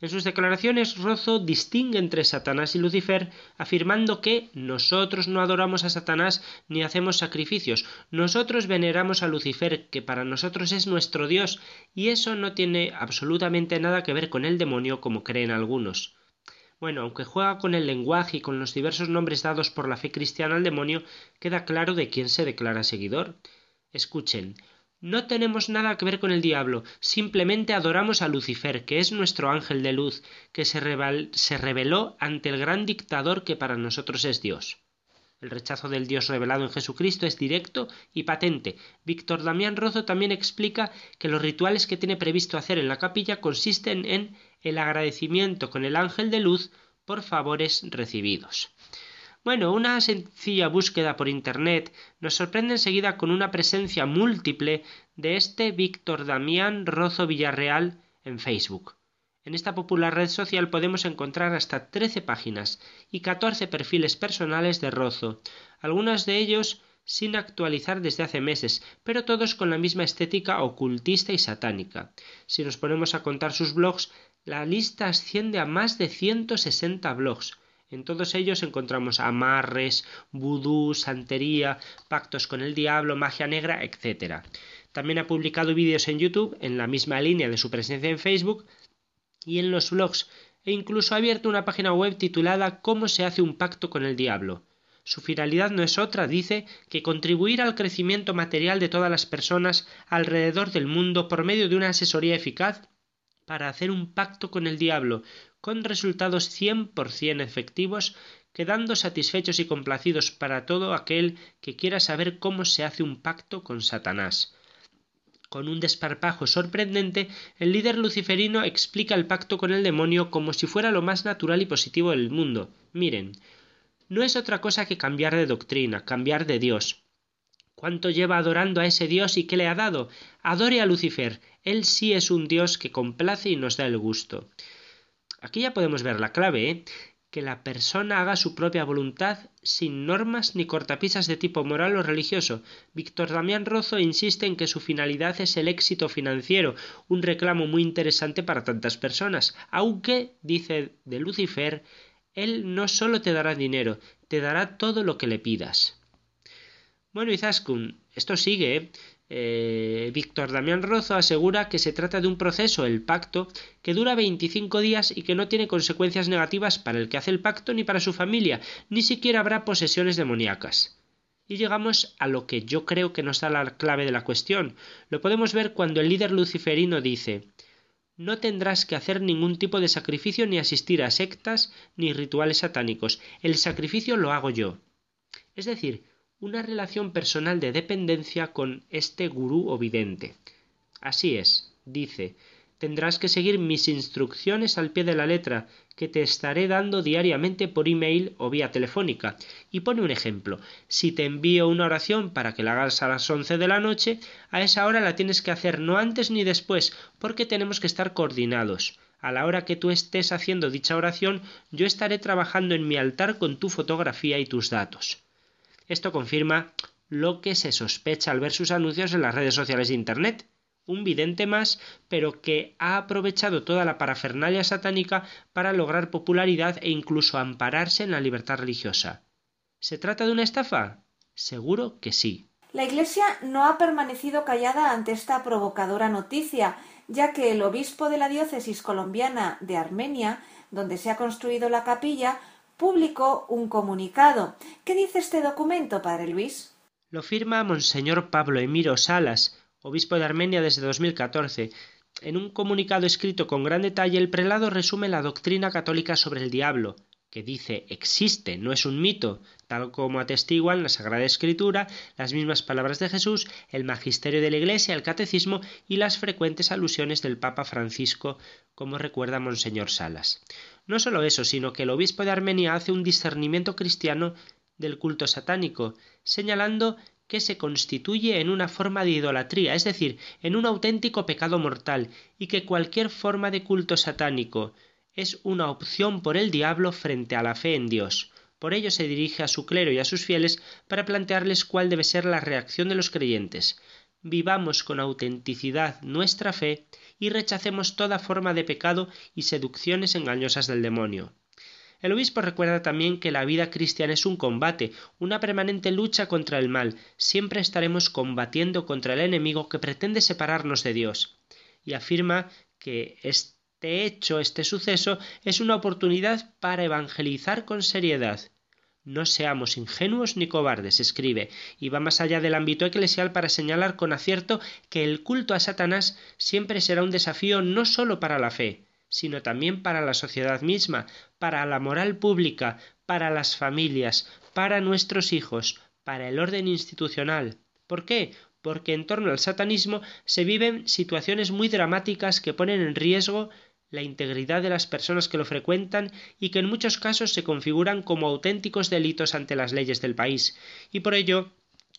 En sus declaraciones, Rozo distingue entre Satanás y Lucifer, afirmando que nosotros no adoramos a Satanás ni hacemos sacrificios, nosotros veneramos a Lucifer, que para nosotros es nuestro Dios, y eso no tiene absolutamente nada que ver con el demonio como creen algunos. Bueno, aunque juega con el lenguaje y con los diversos nombres dados por la fe cristiana al demonio, queda claro de quién se declara seguidor. Escuchen, no tenemos nada que ver con el diablo, simplemente adoramos a Lucifer, que es nuestro ángel de luz, que se, se, reveló ante el gran dictador que para nosotros es Dios. El rechazo del Dios revelado en Jesucristo es directo y patente. Víctor Damián Rozo también explica que los rituales que tiene previsto hacer en la capilla consisten en el agradecimiento con el ángel de luz por favores recibidos. Bueno, una sencilla búsqueda por Internet nos sorprende enseguida con una presencia múltiple de este Víctor Damián Rozo Villarreal en Facebook. En esta popular red social podemos encontrar hasta 13 páginas y 14 perfiles personales de Rozo, algunos de ellos sin actualizar desde hace meses, pero todos con la misma estética ocultista y satánica. Si nos ponemos a contar sus blogs, la lista asciende a más de 160 blogs, en todos ellos encontramos amarres, vudú, santería, pactos con el diablo, magia negra, etc. También ha publicado vídeos en YouTube en la misma línea de su presencia en Facebook y en los blogs e incluso ha abierto una página web titulada Cómo se hace un pacto con el diablo. Su finalidad no es otra, dice, que contribuir al crecimiento material de todas las personas alrededor del mundo por medio de una asesoría eficaz para hacer un pacto con el diablo, con resultados cien por cien efectivos, quedando satisfechos y complacidos para todo aquel que quiera saber cómo se hace un pacto con Satanás. Con un desparpajo sorprendente, el líder luciferino explica el pacto con el demonio como si fuera lo más natural y positivo del mundo. Miren, no es otra cosa que cambiar de doctrina, cambiar de Dios. ¿Cuánto lleva adorando a ese Dios y qué le ha dado? Adore a Lucifer. Él sí es un Dios que complace y nos da el gusto. Aquí ya podemos ver la clave, ¿eh? que la persona haga su propia voluntad sin normas ni cortapisas de tipo moral o religioso. Víctor Damián Rozo insiste en que su finalidad es el éxito financiero, un reclamo muy interesante para tantas personas, aunque, dice de Lucifer, él no solo te dará dinero, te dará todo lo que le pidas. Bueno, Izaskun, esto sigue, ¿eh? Eh, Víctor Damián Rozo asegura que se trata de un proceso, el pacto, que dura 25 días y que no tiene consecuencias negativas para el que hace el pacto ni para su familia, ni siquiera habrá posesiones demoníacas. Y llegamos a lo que yo creo que nos da la clave de la cuestión. Lo podemos ver cuando el líder luciferino dice no tendrás que hacer ningún tipo de sacrificio ni asistir a sectas ni rituales satánicos. El sacrificio lo hago yo. Es decir, una relación personal de dependencia con este gurú o vidente. Así es, dice, tendrás que seguir mis instrucciones al pie de la letra, que te estaré dando diariamente por email o vía telefónica. Y pone un ejemplo. Si te envío una oración para que la hagas a las once de la noche, a esa hora la tienes que hacer no antes ni después, porque tenemos que estar coordinados. A la hora que tú estés haciendo dicha oración, yo estaré trabajando en mi altar con tu fotografía y tus datos. Esto confirma lo que se sospecha al ver sus anuncios en las redes sociales de Internet. Un vidente más, pero que ha aprovechado toda la parafernalia satánica para lograr popularidad e incluso ampararse en la libertad religiosa. ¿Se trata de una estafa? Seguro que sí. La Iglesia no ha permanecido callada ante esta provocadora noticia, ya que el obispo de la diócesis colombiana de Armenia, donde se ha construido la capilla, publicó un comunicado. ¿Qué dice este documento, padre Luis? Lo firma Monseñor Pablo Emiro Salas, obispo de Armenia desde 2014. En un comunicado escrito con gran detalle, el prelado resume la doctrina católica sobre el diablo, que dice existe, no es un mito, tal como atestiguan la Sagrada Escritura, las mismas palabras de Jesús, el magisterio de la Iglesia, el catecismo y las frecuentes alusiones del Papa Francisco, como recuerda Monseñor Salas. No solo eso, sino que el obispo de Armenia hace un discernimiento cristiano del culto satánico, señalando que se constituye en una forma de idolatría, es decir, en un auténtico pecado mortal, y que cualquier forma de culto satánico es una opción por el diablo frente a la fe en Dios. Por ello se dirige a su clero y a sus fieles para plantearles cuál debe ser la reacción de los creyentes. vivamos con autenticidad nuestra fe y rechacemos toda forma de pecado y seducciones engañosas del demonio. El obispo recuerda también que la vida cristiana es un combate, una permanente lucha contra el mal. Siempre estaremos combatiendo contra el enemigo que pretende separarnos de Dios. Y afirma que este hecho, este suceso, es una oportunidad para evangelizar con seriedad. No seamos ingenuos ni cobardes, escribe, y va más allá del ámbito eclesial para señalar con acierto que el culto a Satanás siempre será un desafío no sólo para la fe, sino también para la sociedad misma, para la moral pública, para las familias, para nuestros hijos, para el orden institucional. ¿Por qué? Porque en torno al satanismo se viven situaciones muy dramáticas que ponen en riesgo la integridad de las personas que lo frecuentan y que en muchos casos se configuran como auténticos delitos ante las leyes del país, y por ello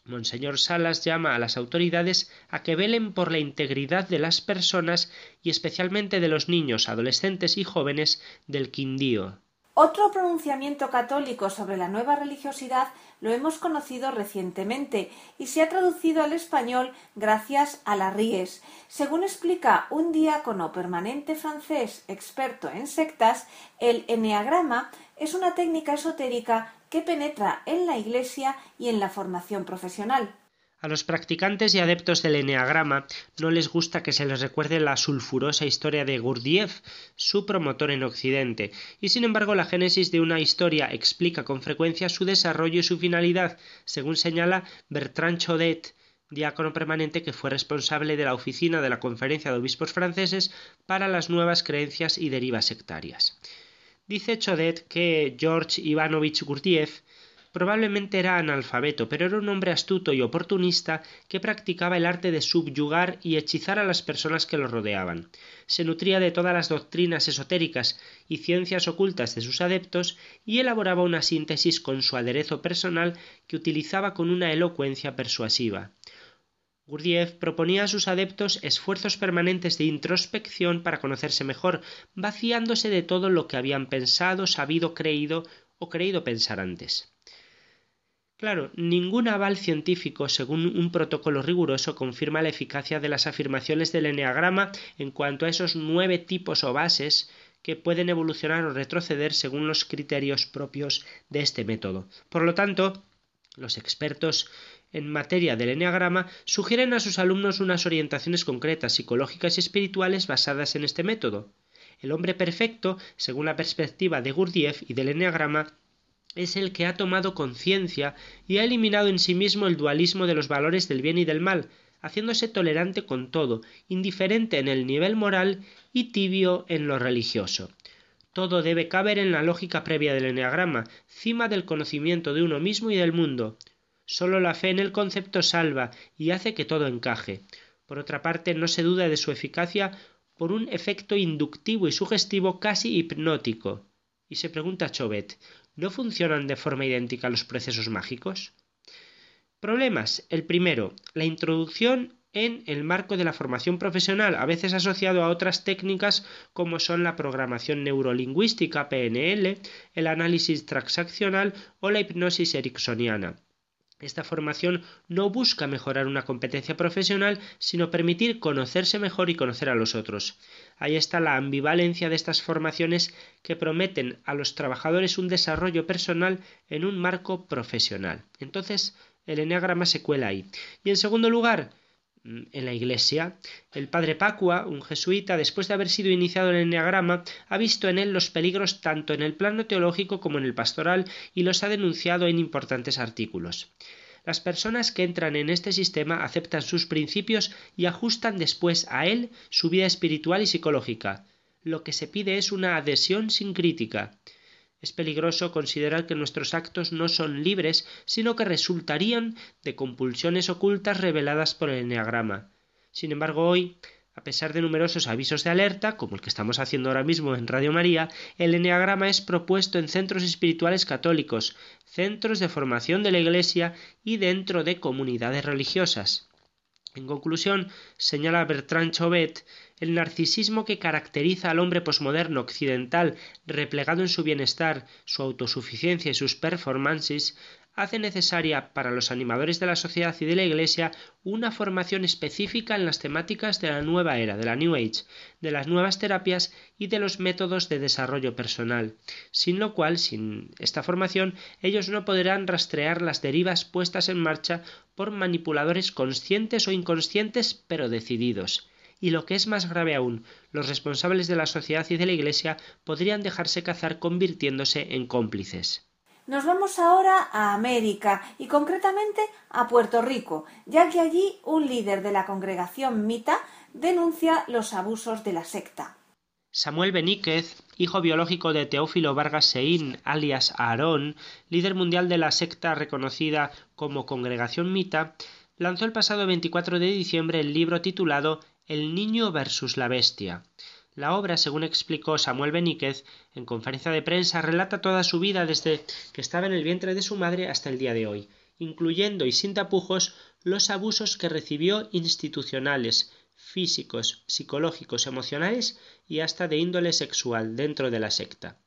Monseñor Salas llama a las autoridades a que velen por la integridad de las personas y especialmente de los niños, adolescentes y jóvenes del Quindío. Otro pronunciamiento católico sobre la nueva religiosidad lo hemos conocido recientemente y se ha traducido al español gracias a la Ries. Según explica un diácono permanente francés experto en sectas, el eneagrama es una técnica esotérica que penetra en la Iglesia y en la formación profesional. A los practicantes y adeptos del eneagrama no les gusta que se les recuerde la sulfurosa historia de Gurdjieff, su promotor en Occidente, y sin embargo la génesis de una historia explica con frecuencia su desarrollo y su finalidad, según señala Bertrand Chodet, diácono permanente que fue responsable de la oficina de la Conferencia de Obispos Franceses para las nuevas creencias y derivas sectarias. Dice Chodet que George Ivanovich Gurdjieff Probablemente era analfabeto, pero era un hombre astuto y oportunista que practicaba el arte de subyugar y hechizar a las personas que lo rodeaban. Se nutría de todas las doctrinas esotéricas y ciencias ocultas de sus adeptos y elaboraba una síntesis con su aderezo personal que utilizaba con una elocuencia persuasiva. Gurdjieff proponía a sus adeptos esfuerzos permanentes de introspección para conocerse mejor, vaciándose de todo lo que habían pensado, sabido, creído o creído pensar antes. Claro, ningún aval científico, según un protocolo riguroso, confirma la eficacia de las afirmaciones del eneagrama en cuanto a esos nueve tipos o bases que pueden evolucionar o retroceder según los criterios propios de este método. Por lo tanto, los expertos en materia del eneagrama sugieren a sus alumnos unas orientaciones concretas, psicológicas y espirituales basadas en este método. El hombre perfecto, según la perspectiva de Gurdjieff y del eneagrama, es el que ha tomado conciencia y ha eliminado en sí mismo el dualismo de los valores del bien y del mal, haciéndose tolerante con todo, indiferente en el nivel moral y tibio en lo religioso. Todo debe caber en la lógica previa del eneagrama, cima del conocimiento de uno mismo y del mundo. Sólo la fe en el concepto salva y hace que todo encaje. Por otra parte, no se duda de su eficacia por un efecto inductivo y sugestivo casi hipnótico. Y se pregunta Chauvet, ¿No funcionan de forma idéntica los procesos mágicos? Problemas. El primero, la introducción en el marco de la formación profesional, a veces asociado a otras técnicas como son la programación neurolingüística PNL, el análisis transaccional o la hipnosis ericksoniana. Esta formación no busca mejorar una competencia profesional, sino permitir conocerse mejor y conocer a los otros. Ahí está la ambivalencia de estas formaciones que prometen a los trabajadores un desarrollo personal en un marco profesional. Entonces, el enneagrama se cuela ahí. Y en segundo lugar, en la Iglesia, el padre Pacua, un jesuita, después de haber sido iniciado en el enneagrama, ha visto en él los peligros tanto en el plano teológico como en el pastoral y los ha denunciado en importantes artículos. Las personas que entran en este sistema aceptan sus principios y ajustan después a él su vida espiritual y psicológica. Lo que se pide es una adhesión sin crítica. Es peligroso considerar que nuestros actos no son libres, sino que resultarían de compulsiones ocultas reveladas por el enneagrama. Sin embargo, hoy a pesar de numerosos avisos de alerta, como el que estamos haciendo ahora mismo en Radio María, el eneagrama es propuesto en centros espirituales católicos, centros de formación de la Iglesia y dentro de comunidades religiosas. En conclusión, señala Bertrand Chauvet, el narcisismo que caracteriza al hombre posmoderno occidental, replegado en su bienestar, su autosuficiencia y sus performances, hace necesaria para los animadores de la sociedad y de la Iglesia una formación específica en las temáticas de la nueva era, de la New Age, de las nuevas terapias y de los métodos de desarrollo personal, sin lo cual, sin esta formación, ellos no podrán rastrear las derivas puestas en marcha por manipuladores conscientes o inconscientes pero decididos. Y lo que es más grave aún, los responsables de la sociedad y de la Iglesia podrían dejarse cazar convirtiéndose en cómplices. Nos vamos ahora a América y concretamente a Puerto Rico, ya que allí un líder de la congregación Mita denuncia los abusos de la secta. Samuel Beníquez, hijo biológico de Teófilo Vargas Seín, alias Aarón, líder mundial de la secta reconocida como Congregación Mita, lanzó el pasado 24 de diciembre el libro titulado El niño versus la bestia. La obra, según explicó Samuel Beníquez en conferencia de prensa, relata toda su vida desde que estaba en el vientre de su madre hasta el día de hoy, incluyendo y sin tapujos los abusos que recibió institucionales, físicos, psicológicos, emocionales y hasta de índole sexual dentro de la secta.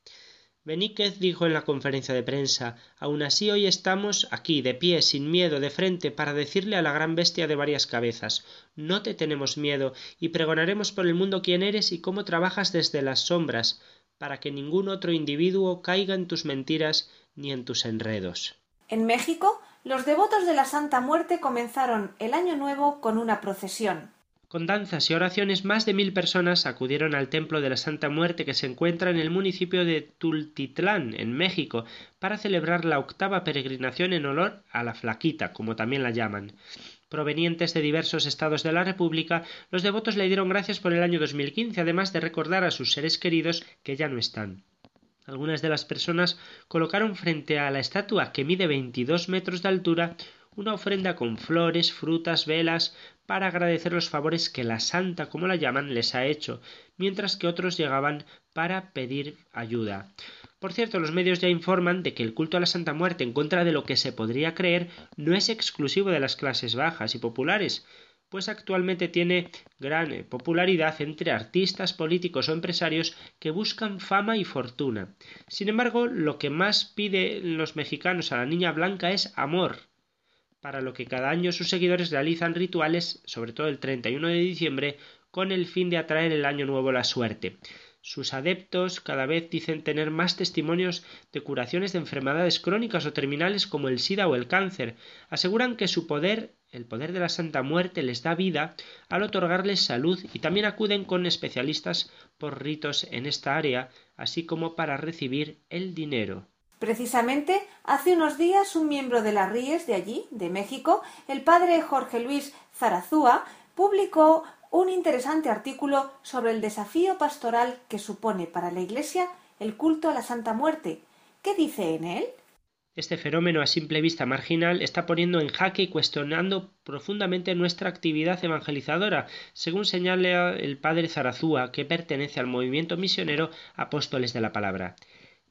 Beníquez dijo en la conferencia de prensa Aun así hoy estamos aquí, de pie, sin miedo, de frente, para decirle a la gran bestia de varias cabezas No te tenemos miedo, y pregonaremos por el mundo quién eres y cómo trabajas desde las sombras, para que ningún otro individuo caiga en tus mentiras ni en tus enredos. En México, los devotos de la Santa Muerte comenzaron el Año Nuevo con una procesión. Con danzas y oraciones, más de mil personas acudieron al Templo de la Santa Muerte que se encuentra en el municipio de Tultitlán, en México, para celebrar la octava peregrinación en honor a la Flaquita, como también la llaman. Provenientes de diversos estados de la República, los devotos le dieron gracias por el año 2015, además de recordar a sus seres queridos que ya no están. Algunas de las personas colocaron frente a la estatua, que mide 22 metros de altura, una ofrenda con flores, frutas, velas, para agradecer los favores que la santa, como la llaman, les ha hecho, mientras que otros llegaban para pedir ayuda. Por cierto, los medios ya informan de que el culto a la Santa Muerte, en contra de lo que se podría creer, no es exclusivo de las clases bajas y populares, pues actualmente tiene gran eh, popularidad entre artistas, políticos o empresarios que buscan fama y fortuna. Sin embargo, lo que más piden los mexicanos a la niña blanca es amor, para lo que cada año sus seguidores realizan rituales, sobre todo el 31 de diciembre, con el fin de atraer el año nuevo la suerte. Sus adeptos cada vez dicen tener más testimonios de curaciones de enfermedades crónicas o terminales como el SIDA o el cáncer. Aseguran que su poder, el poder de la Santa Muerte, les da vida al otorgarles salud y también acuden con especialistas por ritos en esta área, así como para recibir el dinero. Precisamente, hace unos días un miembro de las Ríes de allí, de México, el padre Jorge Luis Zarazúa, publicó un interesante artículo sobre el desafío pastoral que supone para la Iglesia el culto a la Santa Muerte. ¿Qué dice en él? Este fenómeno a simple vista marginal está poniendo en jaque y cuestionando profundamente nuestra actividad evangelizadora, según señala el padre Zarazúa, que pertenece al movimiento misionero Apóstoles de la Palabra.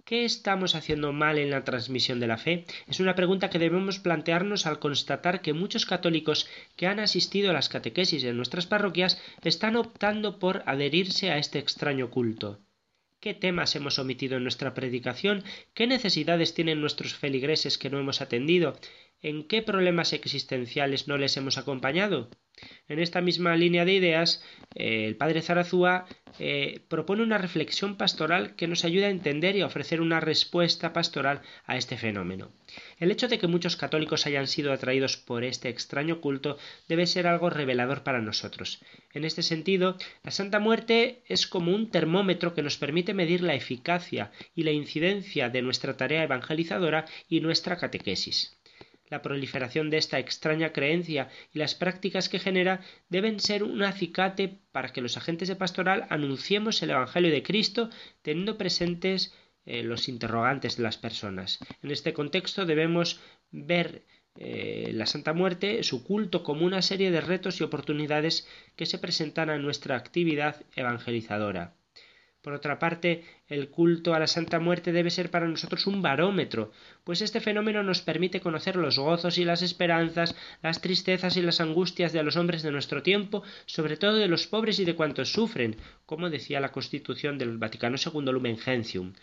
¿Qué estamos haciendo mal en la transmisión de la fe? Es una pregunta que debemos plantearnos al constatar que muchos católicos que han asistido a las catequesis en nuestras parroquias están optando por adherirse a este extraño culto. ¿Qué temas hemos omitido en nuestra predicación? ¿Qué necesidades tienen nuestros feligreses que no hemos atendido? ¿En qué problemas existenciales no les hemos acompañado? En esta misma línea de ideas, eh, el padre Zarazúa eh, propone una reflexión pastoral que nos ayuda a entender y a ofrecer una respuesta pastoral a este fenómeno. El hecho de que muchos católicos hayan sido atraídos por este extraño culto debe ser algo revelador para nosotros. En este sentido, la Santa Muerte es como un termómetro que nos permite medir la eficacia y la incidencia de nuestra tarea evangelizadora y nuestra catequesis. La proliferación de esta extraña creencia y las prácticas que genera deben ser un acicate para que los agentes de pastoral anunciemos el Evangelio de Cristo teniendo presentes eh, los interrogantes de las personas. En este contexto debemos ver eh, la Santa Muerte, su culto como una serie de retos y oportunidades que se presentan a nuestra actividad evangelizadora. Por otra parte, el culto a la Santa Muerte debe ser para nosotros un barómetro, pues este fenómeno nos permite conocer los gozos y las esperanzas, las tristezas y las angustias de los hombres de nuestro tiempo, sobre todo de los pobres y de cuantos sufren, como decía la Constitución del Vaticano II Lumen Gentium.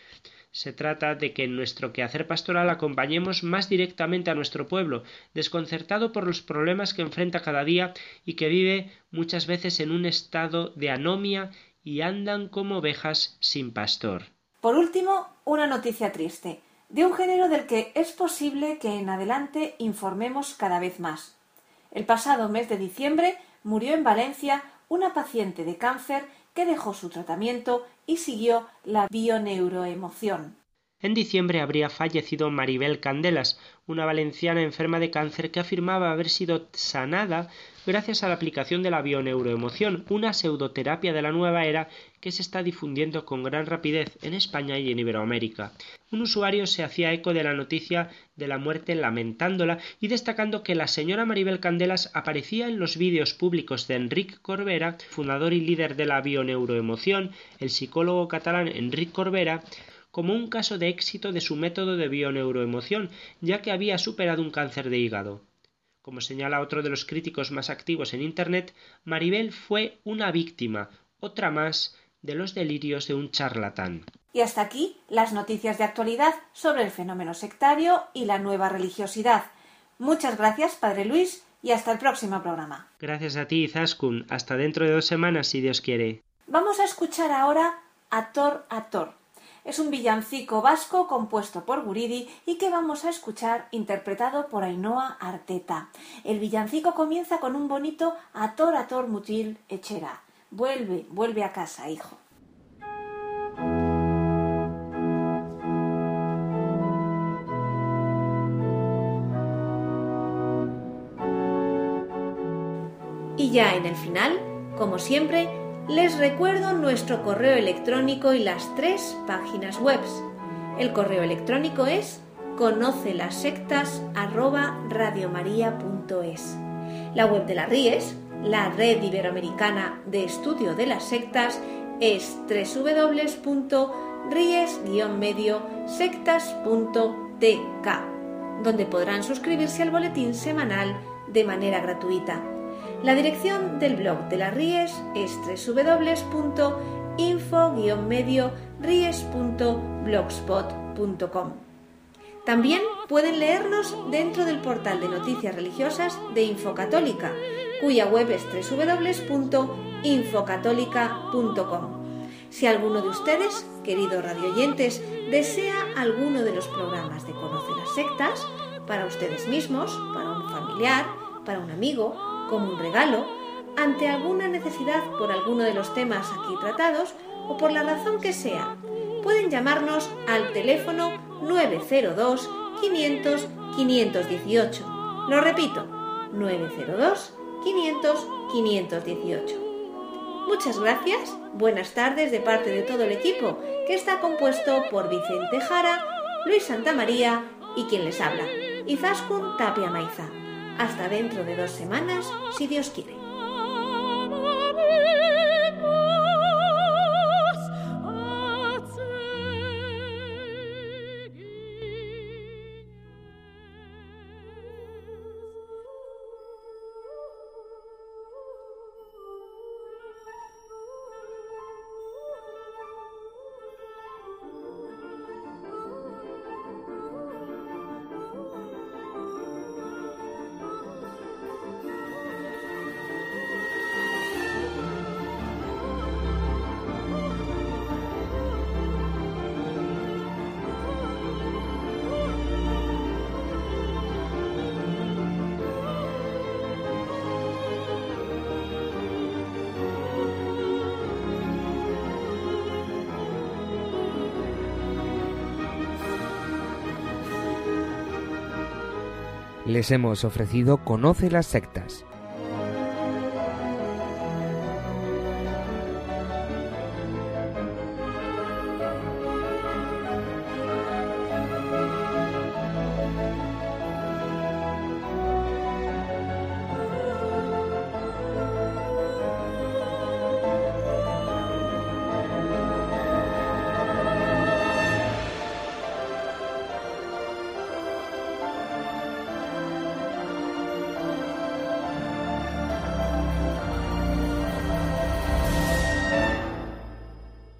Se trata de que en nuestro quehacer pastoral acompañemos más directamente a nuestro pueblo, desconcertado por los problemas que enfrenta cada día y que vive muchas veces en un estado de anomia y andan como ovejas sin pastor. Por último, una noticia triste, de un género del que es posible que en adelante informemos cada vez más. El pasado mes de diciembre murió en Valencia una paciente de cáncer que dejó su tratamiento y siguió la bioneuroemoción. En diciembre habría fallecido Maribel Candelas, una valenciana enferma de cáncer que afirmaba haber sido sanada gracias a la aplicación de la bioneuroemoción, una pseudoterapia de la nueva era que se está difundiendo con gran rapidez en España y en Iberoamérica. Un usuario se hacía eco de la noticia de la muerte lamentándola y destacando que la señora Maribel Candelas aparecía en los vídeos públicos de Enric Corbera, fundador y líder de la bioneuroemoción, el psicólogo catalán Enric Corbera, como un caso de éxito de su método de bioneuroemoción, ya que había superado un cáncer de hígado. Como señala otro de los críticos más activos en Internet, Maribel fue una víctima, otra más, de los delirios de un charlatán. Y hasta aquí las noticias de actualidad sobre el fenómeno sectario y la nueva religiosidad. Muchas gracias, Padre Luis, y hasta el próximo programa. Gracias a ti, Zaskun. Hasta dentro de dos semanas, si Dios quiere. Vamos a escuchar ahora a Thor a Thor es un villancico vasco compuesto por Guridi y que vamos a escuchar interpretado por Ainhoa Arteta. El villancico comienza con un bonito Ator Ator Mutil Echera. Vuelve, vuelve a casa, hijo. Y ya en el final, como siempre, les recuerdo nuestro correo electrónico y las tres páginas web. El correo electrónico es conoce las sectas La web de la RIES, la Red Iberoamericana de Estudio de las Sectas, es www.ries-medio-sectas.tk, donde podrán suscribirse al boletín semanal de manera gratuita. La dirección del blog de las Ries es www.info-ries.blogspot.com. También pueden leernos dentro del portal de noticias religiosas de Infocatólica, cuya web es www.infocatólica.com. Si alguno de ustedes, queridos radioyentes, desea alguno de los programas de Conoce las Sectas, para ustedes mismos, para un familiar, para un amigo, como un regalo, ante alguna necesidad por alguno de los temas aquí tratados o por la razón que sea, pueden llamarnos al teléfono 902 500 518. Lo repito, 902 500 518. Muchas gracias, buenas tardes de parte de todo el equipo, que está compuesto por Vicente Jara, Luis Santamaría y quien les habla, Izaskun Tapia Maiza. Hasta dentro de dos semanas, si Dios quiere. Les hemos ofrecido Conoce las sectas